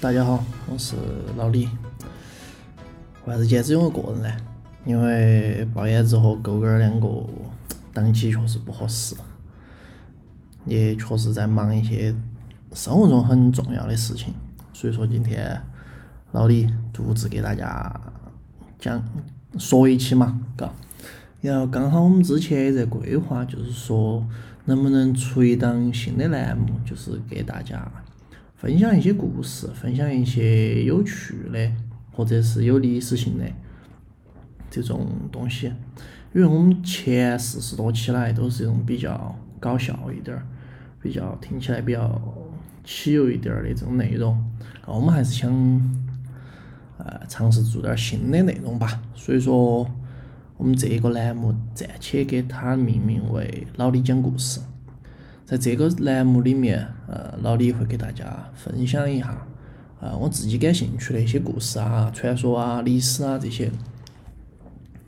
大家好，我是老李。为啥子今天只有我个人呢？因为包燕子和狗狗儿两个档期确实不合适，也确实在忙一些生活中很重要的事情，所以说今天老李独自给大家讲说一期嘛，嘎。然后刚好我们之前也在规划，就是说能不能出一档新的栏目，就是给大家。分享一些故事，分享一些有趣的或者是有历史性的这种东西，因为我们前四十多期来都是这种比较搞笑一点儿，比较听起来比较起油一点儿的这种内容，那我们还是想呃尝试做点新的内容吧，所以说我们这个栏目暂且给它命名为“老李讲故事”。在这个栏目里面，呃，老李会给大家分享一下，啊，我自己感兴趣的一些故事啊、传说啊、历史啊这些。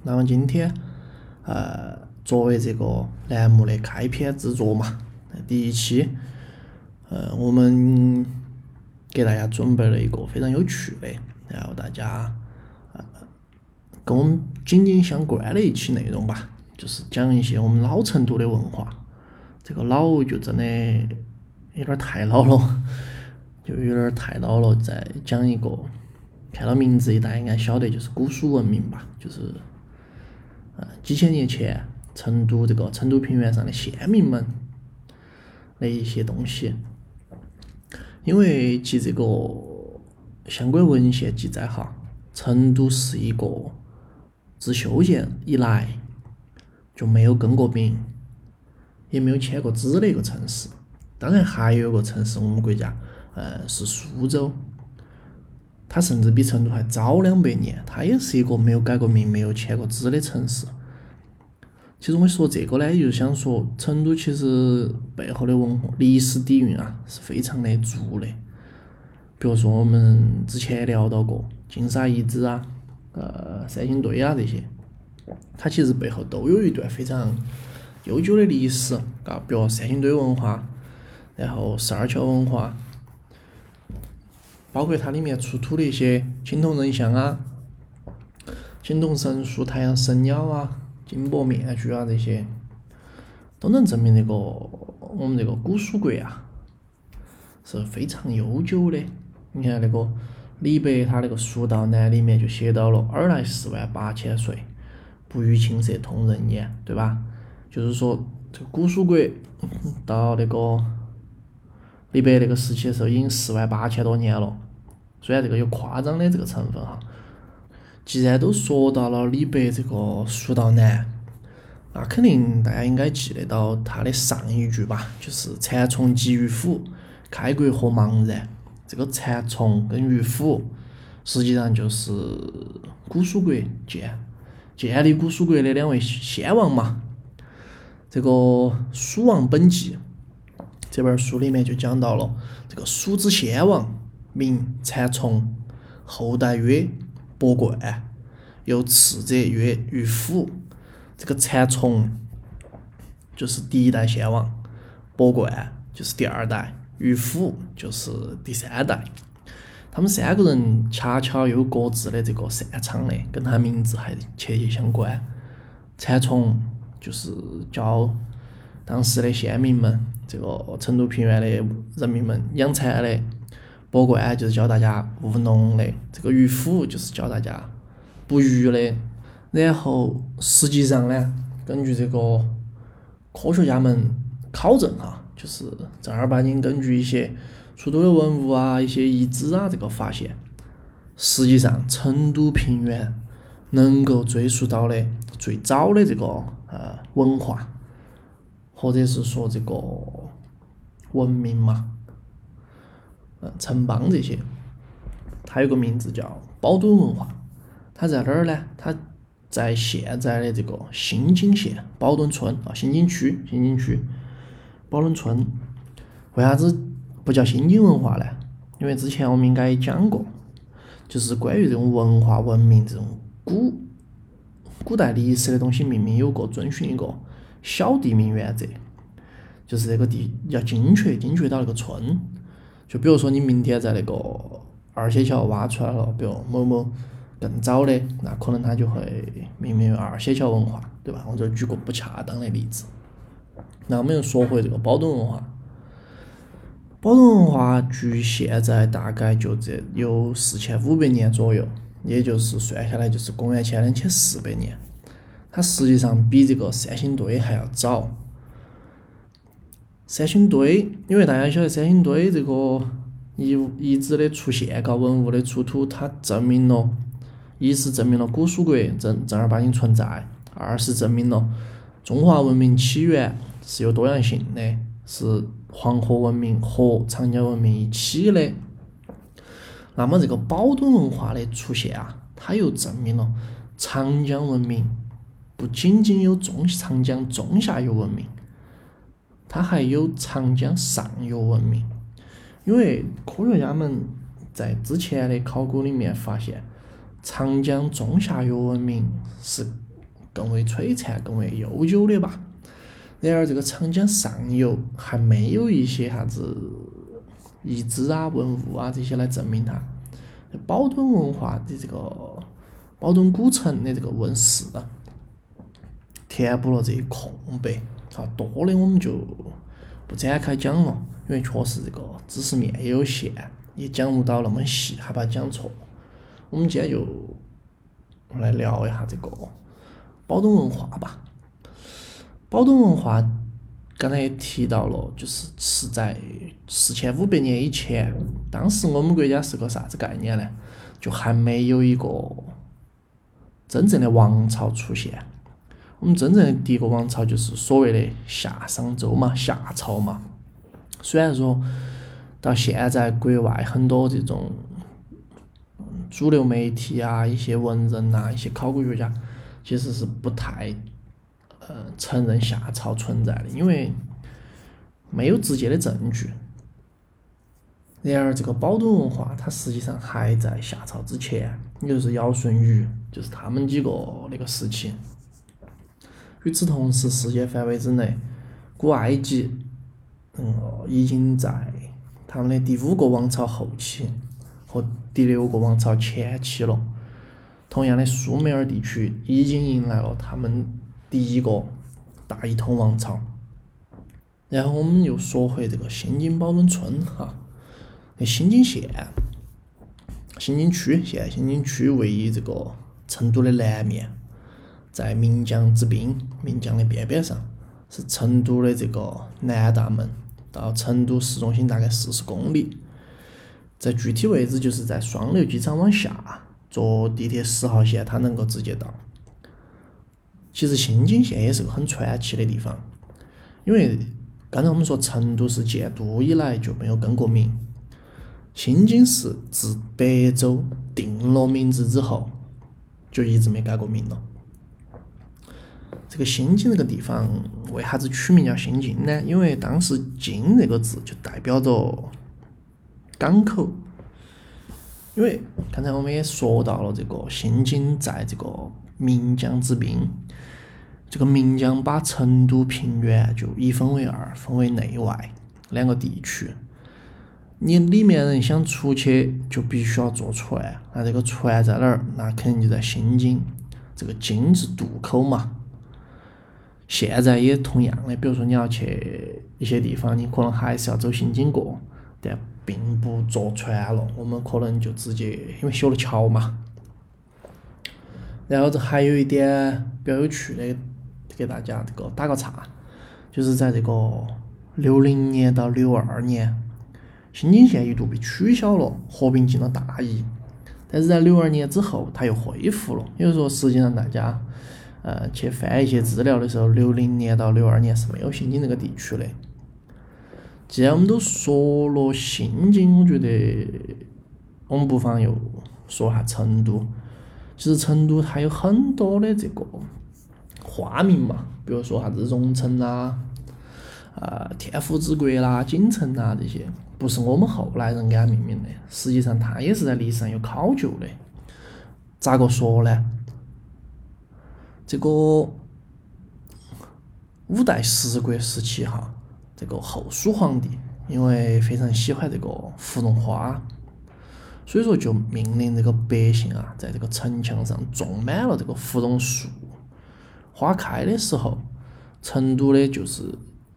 那么今天，呃，作为这个栏目的开篇之作嘛，第一期，呃，我们给大家准备了一个非常有趣的，然后大家，呃，跟我们紧紧相关的一期内容吧，就是讲一些我们老成都的文化。这个老就真的有点太老了，就有点太老了。再讲一个，看到名字大家应该晓得，就是古蜀文明吧，就是呃几千年前成都这个成都平原上的先民们的一些东西。因为据这个相关文献记载哈，成都是一个自修建以来就没有更过名。也没有签过字的一个城市，当然还有一个城市，我们国家，呃，是苏州，它甚至比成都还早两百年，它也是一个没有改过名、没有签过字的城市。其实我说这个呢，就是想说，成都其实背后的文化、历史底蕴啊，是非常的足的。比如说我们之前聊到过金沙遗址啊，呃，三星堆啊这些，它其实背后都有一段非常。悠久的历史，嘎，比如三星堆文化，然后十二桥文化，包括它里面出土的一些青铜人像啊、青铜神树、太阳神鸟啊、金箔面具啊这些，都能证明那个我们这个古蜀国啊是非常悠久的。你看那个李白他那个《蜀道难》里面就写到了“尔来四万八千岁，不与青色同人烟”，对吧？就是说，这个古蜀国到那个李白那个时期的时候，已经四万八千多年了。虽然这个有夸张的这个成分哈。既然都说到了李白这个《蜀道难》，那肯定大家应该记得到他的上一句吧？就是“蚕丛及鱼凫，开国何茫然”。这个蚕丛跟鱼凫，实际上就是古蜀国建建立古蜀国的两位先王嘛。这个《蜀王本纪》这本书里面就讲到了，这个蜀之先王名蚕丛，后代曰伯冠，又次者曰鱼凫。这个蚕丛就是第一代先王，伯冠就是第二代，鱼凫就是第三代。他们三个人恰巧有各自的这个擅长的，跟他名字还切切相关。蚕丛。就是教当时的先民们，这个成都平原的人民们养蚕的；博冠就是教大家务农的；这个渔夫就是教大家捕鱼的。然后实际上呢，根据这个科学家们考证哈，就是正儿八经根据一些出土的文物啊、一些遗址啊，这个发现，实际上成都平原能够追溯到的最早的这个。呃，文化，或者是说这个文明嘛，呃，城邦这些，它有个名字叫宝墩文化，它在哪儿呢？它在现在的这个新津县宝墩村啊，新津区，新津区宝墩村。为啥子不叫新津文化呢？因为之前我们应该也讲过，就是关于这种文化文明这种古。古代历史的东西命名有个遵循一个小地名原则，就是这个地要精确，精确到那个村。就比如说你明天在那个二仙桥挖出来了，比如某某更早的，那可能它就会命名为二仙桥文化，对吧？我这举个不恰当的例子。那我们又说回这个宝墩文化，宝墩文化距现在大概就这有四千五百年左右，也就是算下来就是公元前两千四百年。它实际上比这个三星堆还要早。三星堆，因为大家晓得三星堆这个遗遗址的出现，嘎文物的出土，它证明了，一是证明了古蜀国正正儿八经存在，二是证明了中华文明起源是有多样性的，是黄河文明和长江文明一起的。那么这个宝墩文化的出现啊，它又证明了长江文明不仅仅有中长江中下游文明。它还有长江上游文明，因为科学家们在之前的考古里面发现，长江中下游文明是更为璀璨、更为悠久的吧。然而，这个长江上游还没有一些啥子遗址啊、文物啊这些来证明它。宝墩文化的这个宝墩古城的这个问世，填补了这一空白。好多的我们就不展开讲了，因为确实这个知识面也有限，也讲不到那么细，害怕讲错。我们今天就来聊一下这个宝墩文化吧。宝墩文化刚才也提到了，就是是在四千五百年以前，当时我们国家是个啥子概念呢？就还没有一个真正的王朝出现。我们真正的第一个王朝就是所谓的夏商周嘛，夏朝嘛。虽然说到现在，国外很多这种主流媒体啊、一些文人呐、一些考古学家，其实是不太呃承认夏朝存在的，因为没有直接的证据。然而，这个宝墩文化，它实际上还在夏朝之前，也就是尧舜禹，就是他们几个那个时期。与此同时，世界范围之内，古埃及，嗯，已经在他们的第五个王朝后期和第六个王朝前期了。同样的，苏美尔地区已经迎来了他们第一个大一统王朝。然后我们又说回这个新津宝墩村哈，新津县、新津区，现在新津区位于这个成都的南面。在岷江之滨，岷江的边边上，是成都的这个南大门，到成都市中心大概四十公里。在具体位置就是在双流机场往下，坐地铁十号线，它能够直接到。其实新津县也是个很传奇的地方，因为刚才我们说成都是建都以来就没有更过名，新津市自北周定了名字之后，就一直没改过名了。这个新津这个地方为啥子取名叫新津呢？因为当时“津”这个字就代表着港口。因为刚才我们也说到了，这个新津在这个岷江之滨，这个岷江把成都平原就一分为二，分为内外两个地区。你里面人想出去，就必须要坐船。那这个船在哪儿？那肯定就在新津。这个“津”是渡口嘛。现在也同样的，比如说你要去一些地方，你可能还是要走新津过，但并不坐船了。我们可能就直接因为修了桥嘛。然后这还有一点比较有趣的，给大家这个打个岔，就是在这个六零年到六二年，新津县一度被取消了，合并进了大邑。但是在六二年之后，它又恢复了。也就是说，实际上大家。呃，去翻一些资料的时候，六零年到六二年是没有新津这个地区的。既然我们都说了新津，我觉得我们不妨又说下成都。其实成都它有很多的这个花名嘛，比如说啥子蓉城啦、啊天府之国啦、锦城啦这些，不是我们后来人给它命名的，实际上它也是在历史上有考究的。咋个说呢？这个五代十国时期哈，这个后蜀皇帝因为非常喜欢这个芙蓉花，所以说就命令这个百姓啊，在这个城墙上种满了这个芙蓉树。花开的时候，成都的就是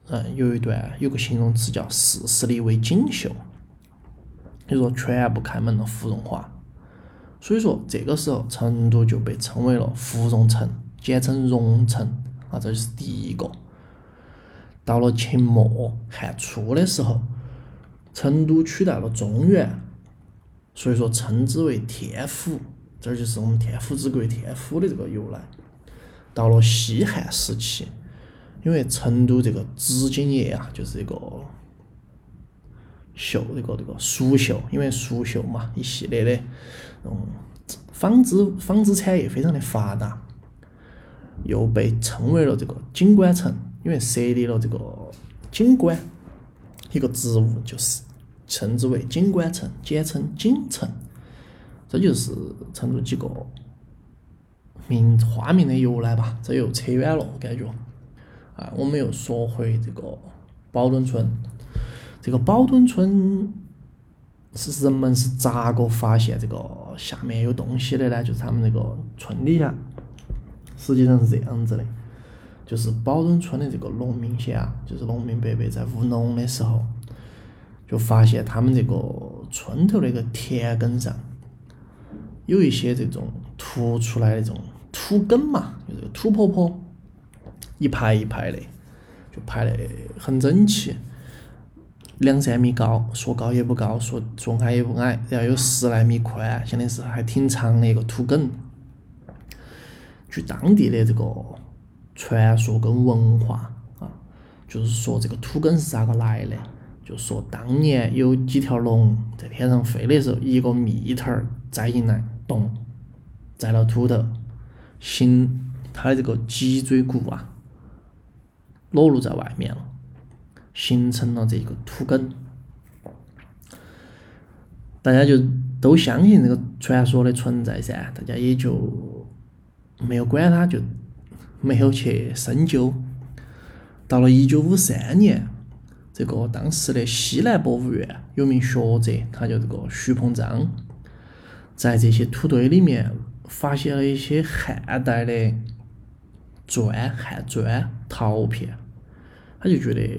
嗯有一段有个形容词叫“四十里为锦绣”，就说全部开满了芙蓉花。所以说这个时候成都就被称为了芙蓉城，简称蓉城啊，这就是第一个。到了秦末汉初的时候，成都取代了中原，所以说称之为天府，这就是我们天府之国天府的这个由来。到了西汉时期，因为成都这个织锦业啊，就是这个绣这个这个蜀绣，因为蜀绣嘛，一系列的嗯纺织纺织产业非常的发达，又被称为了这个景观城。因为设立了这个景观一个职务，就是称之为景观城，简称景城。这就是成都几个名花名的由来吧。这又扯远了，我感觉。啊，我们又说回这个宝墩村。这个宝墩村是人们是咋个发现这个下面有东西的呢？就是他们那个村底下，实际上是这样子的。就是宝墩村的这个农民些啊，就是农民伯伯在务农的时候，就发现他们这个村头那个田埂上有一些这种凸出来的这种土埂嘛，就这个土坡坡，一排一排的，就排的很整齐，两三米高，说高也不高，说说矮也不矮，然后有十来米宽，相当于是还挺长的一个土埂。据当地的这个。传说跟文化啊，就是说这个土埂是咋个来的？就说当年有几条龙在天上飞的时候，一个蜜桃儿栽进来，咚，栽到土头，形它的这个脊椎骨啊，裸露在外面了，形成了这个土根。大家就都相信这个传说的存在噻，大家也就没有管它，就。没有去深究。到了一九五三年，这个当时的西南博物院有名学者，他叫这个徐鹏章，在这些土堆里面发现了一些汉代的砖、汉砖陶片，他就觉得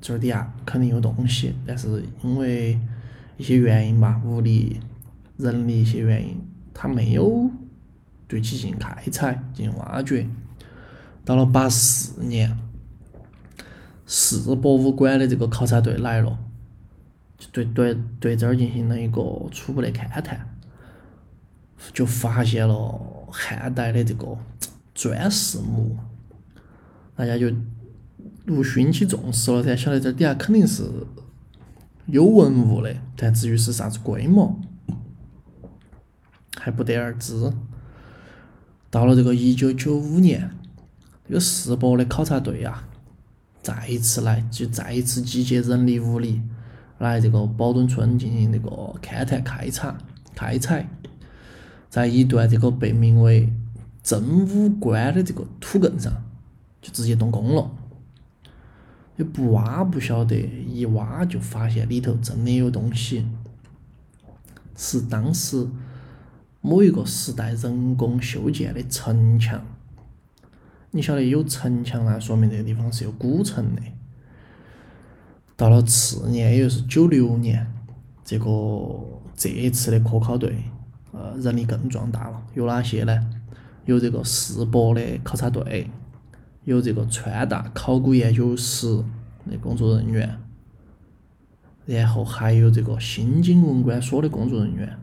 这底下肯定有东西，但是因为一些原因吧，物理、人力一些原因，他没有对其进行开采、进行挖掘。到了八四年，市博物馆的这个考察队来了，就对对对这儿进行了一个初步的勘探，就发现了汉代的这个砖饰墓，大家就陆续引起重视了噻，晓得这底下肯定是有文物的，但至于是啥子规模，还不得而知。到了这个一九九五年。这个世博的考察队啊，再一次来，就再一次集结人力物力来这个宝墩村进行这个勘探、开采、开采，在一段这个被名为真武关的这个土埂上，就直接动工了。也不挖不晓得，一挖就发现里头真的有东西，是当时某一个时代人工修建的城墙。你晓得有城墙那说明这个地方是有古城的。到了次年，也就是九六年，这个这一次的科考队，呃，人力更壮大了。有哪些呢？有这个世博的考察队，有这个川大考古研究室的工作人员，然后还有这个新津文管所的工作人员，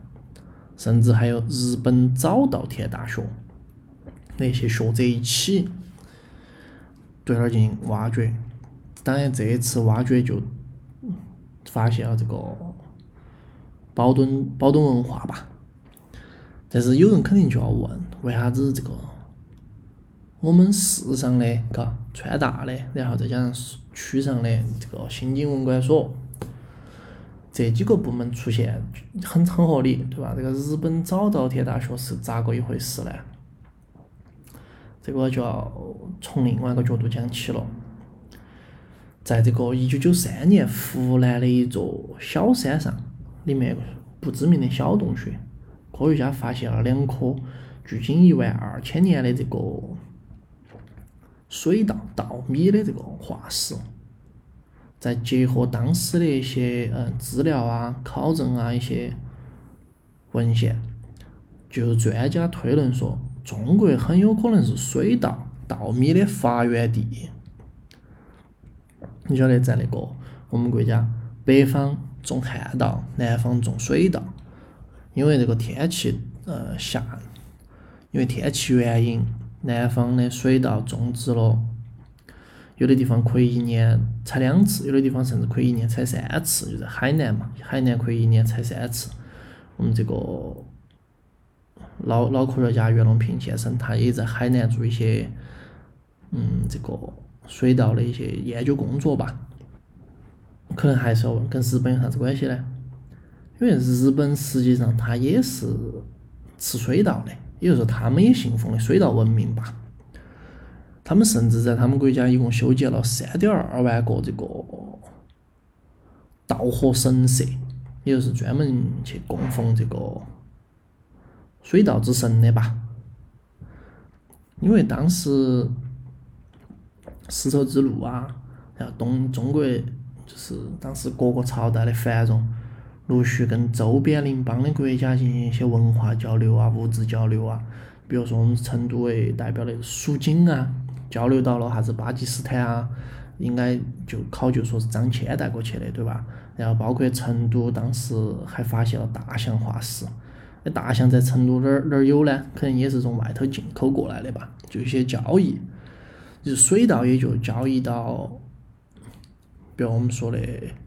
甚至还有日本早稻田大学那些学者一起。对那儿进行挖掘，当然这一次挖掘就发现了这个宝墩宝墩文化吧。但是有人肯定就要问，为啥子这个我们市上的嘎川大的，然后再加上区上的这个新津文管所这几个部门出现很很合理，对吧？这个日本早稻田大学是咋个一回事呢？这个就要从另外一个角度讲起了。在这个一九九三年，湖南的一座小山上，里面不知名的小洞穴，科学家发现了两颗距今一万二千年的这个水稻稻米的这个化石。再结合当时的一些嗯资料啊、考证啊一些文献，就专家推论说，中国很有可能是水稻稻米的发源地。你晓得，在那个我们国家，北方种旱稻，南方种水稻，因为这个天气呃夏，因为天气原因，南方的水稻种植了。有的地方可以一年采两次，有的地方甚至可以一年采三次，就在海南嘛，海南可以一年采三次。我们这个老老科学家袁隆平先生，他也在海南做一些，嗯，这个水稻的一些研究工作吧。可能还是要问跟日本有啥子关系呢？因为日本实际上它也是吃水稻的，也就是说他们也信奉的水稻文明吧。他们甚至在他们国家一共修建了三点二万个这个稻荷神社，也就是专门去供奉这个水稻之神的吧。因为当时丝绸之路啊，然后东中国就是当时各个朝代的繁荣，陆续跟周边邻邦的国家进行一些文化交流啊、物质交流啊，比如说我们成都为代表的蜀锦啊。交流到了啥子巴基斯坦啊，应该就考究说是张骞带过去的，对吧？然后包括成都当时还发现了大象化石，那大象在成都哪儿哪儿有呢？可能也是从外头进口过来的吧，就一些交易，就是水稻也就交易到，比如我们说的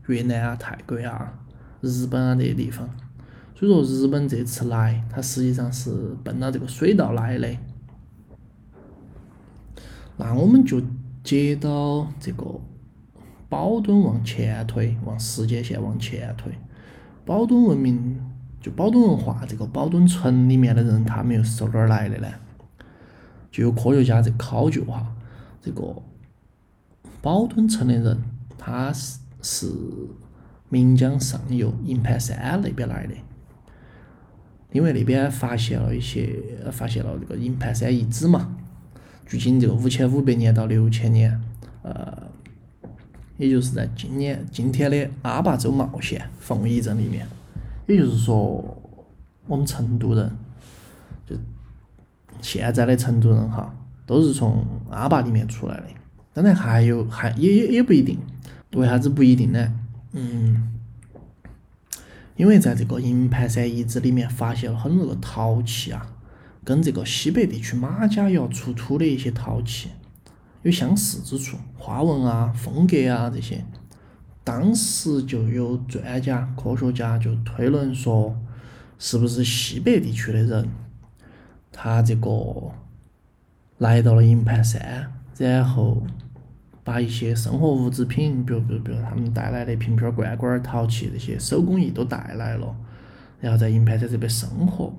越南啊、泰国啊、日本啊这些地方。所以说日本这次来，它实际上是奔着这个水稻来的。那我们就接到这个宝墩往前推，往时间线往前推，宝墩文明就宝墩文化这个保墩村里面的人，他们又是从哪儿来的呢？就有科学家在考究哈，这个宝墩村的人，他是是岷江上游营盘山那边来的，因为那边发现了一些发现了这个营盘山遗址嘛。距今这个五千五百年到六千年，呃，也就是在今年今天的阿坝州茂县凤仪镇里面，也就是说，我们成都人，就现在的成都人哈，都是从阿坝里面出来的。当然还有还也也也不一定，为啥子不一定呢？嗯，因为在这个营盘山遗址里面发现了很多个陶器啊。跟这个西北地区马家窑出土的一些陶器有相似之处，花纹啊、风格啊这些，当时就有专家、科学家就推论说，是不是西北地区的人，他这个来到了营盘山，然后把一些生活物质品，比如比如比如他们带来的瓶瓶罐罐、陶器这些手工艺都带来了，然后在营盘山这边生活。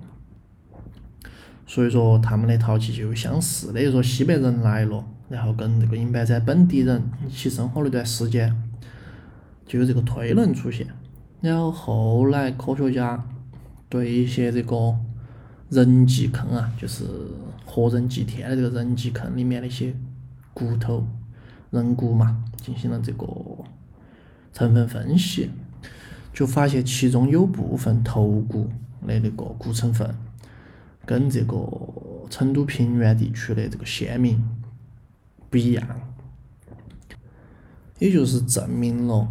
所以说他们的陶器就有相似的，就说西北人来了，然后跟这个营盘山本地人一起生活了一段时间，就有这个推论出现。然后后来科学家对一些这个人祭坑啊，就是活人祭天的这个人祭坑里面的一些骨头、人骨嘛，进行了这个成分分析，就发现其中有部分头骨的那个骨成分。跟这个成都平原地区的这个先民不一样，也就是证明了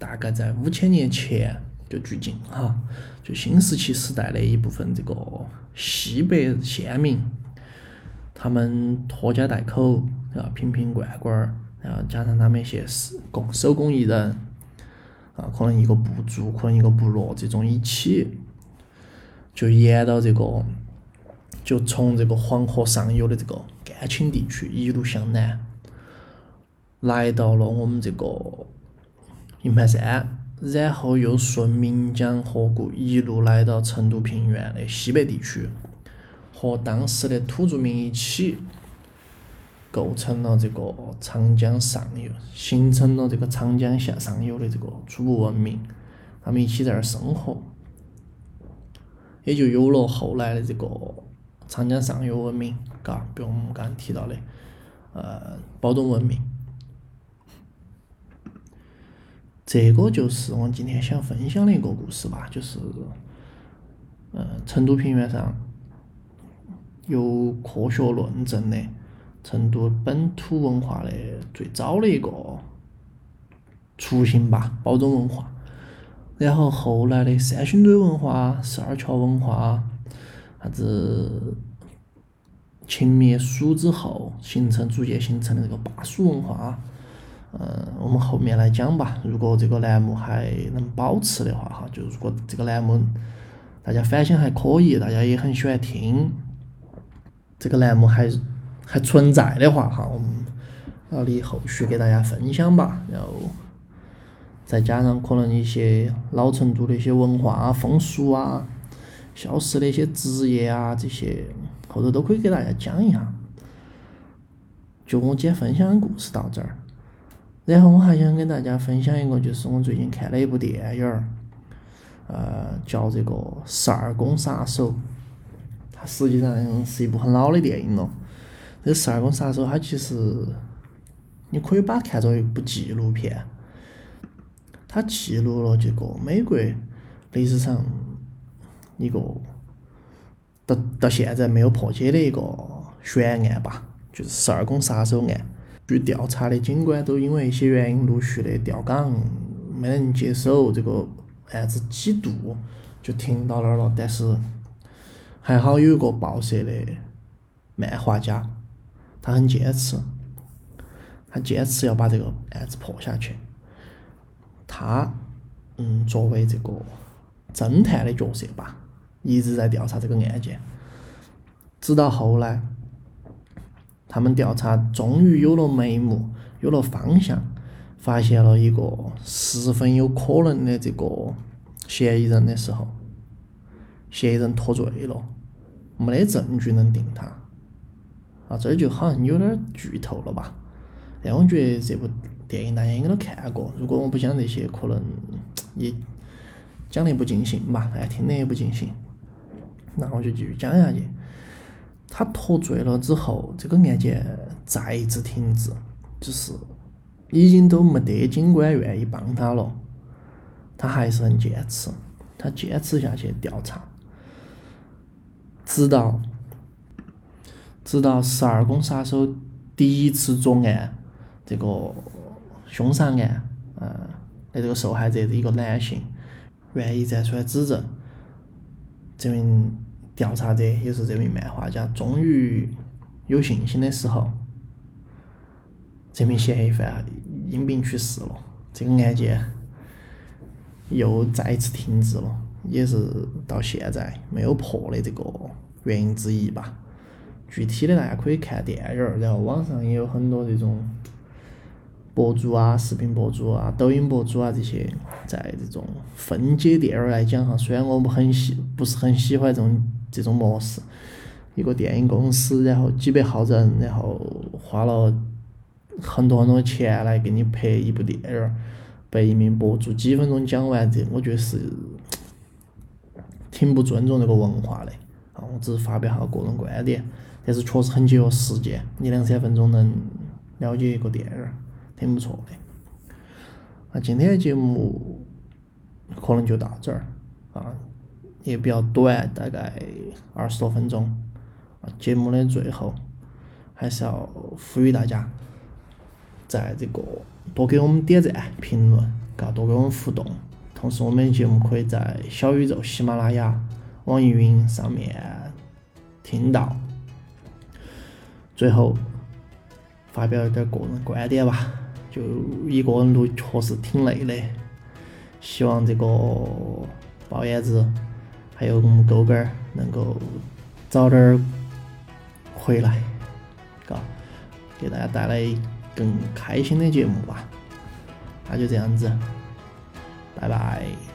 大概在五千年前就距今哈，就新石器时代的一部分这个西北先民，他们拖家带口，然后瓶瓶罐罐，然后加上他们一些手工手工艺人，啊，可能一个部族，可能一个部落这种一起，就沿到这个。就从这个黄河上游的这个甘青地区一路向南，来到了我们这个银盘山，然后又顺岷江河谷一路来到成都平原的西北地区，和当时的土著民一起，构成了这个长江上游，形成了这个长江下上游的这个初步文明，他们一起在那儿生活。也就有了后来的这个长江上游文明，嘎，比如我们刚刚提到的，呃，包东文明。这个就是我今天想分享的一个故事吧，就是，呃，成都平原上有科学论证的成都本土文化的最早的一个雏形吧，包中文化。然后后来的三星堆文化、十二桥文化，啥子秦灭蜀之后形成、逐渐形成的这个巴蜀文化，嗯，我们后面来讲吧。如果这个栏目还能保持的话，哈，就如果这个栏目大家反响还可以，大家也很喜欢听，这个栏目还还存在的话，哈，我们努力后续给大家分享吧。然后。再加上可能一些老成都的一些文化、风俗啊、消失的一些职业啊，这些后头都可以给大家讲一下。就我今天分享的故事到这儿，然后我还想跟大家分享一个，就是我最近看了一部电影儿，呃，叫这个《十二宫杀手》，它实际上是一部很老的电影了。这《十二宫杀手》它其实你可以把它看作一部纪录片。它记录了这个美国历史上一个到到现在没有破解的一个悬案吧，就是十二宫杀手案。据调查的警官都因为一些原因陆续的调岗，没人接手这个案子几度，就停到那儿了。但是还好有一个报社的漫画家，他很坚持，他坚持要把这个案子破下去。他，嗯，作为这个侦探的角色吧，一直在调查这个案件，直到后来，他们调查终于有了眉目，有了方向，发现了一个十分有可能的这个嫌疑人的时候，嫌疑人脱罪了，没得证据能定他，啊，这就好像有点剧透了吧？但我觉得这部。电影大家应该都看过，如果我不讲这些，可能也讲得不尽兴吧，大家听得也不尽兴。那我就继续讲下去。他脱罪了之后，这个案件再一次停滞，就是已经都没得警官愿意帮他了，他还是很坚持，他坚持下去调查，直到直到十二宫杀手第一次作案，这个。凶杀案，嗯，的这个受害者是一个男性，愿意站出来指证。这名调查者也是这名漫画家，终于有信心的时候，这名嫌疑犯因病去世了。这个案件又再一次停滞了，也是到现在没有破的这个原因之一吧。具体的大家可以看电影儿，然后网上也有很多这种。博主啊，视频博主啊，抖音博主啊，这些在这种分解电影儿来讲哈，虽然我们很喜不是很喜欢这种这种模式，一个电影公司，然后几百号人，然后花了很多很多钱来给你拍一部电影，被一名博主几分钟讲完，这我觉得是挺不尊重这个文化的啊！我只是发表下个人观点，但是确实很节约时间，你两三分钟能了解一个电影。挺不错的，那今天的节目可能就到这儿啊，也比较短，大概二十多分钟。节目的最后还是要呼吁大家，在这个多给我们点赞、评论，嘎，多给我们互动。同时，我们的节目可以在小宇宙、喜马拉雅、网易云上面听到。最后，发表一点个人观点吧。就一个人录确实挺累的，希望这个包燕子还有我们狗哥能够早点回来，嘎，给大家带来更开心的节目吧。那就这样子，拜拜。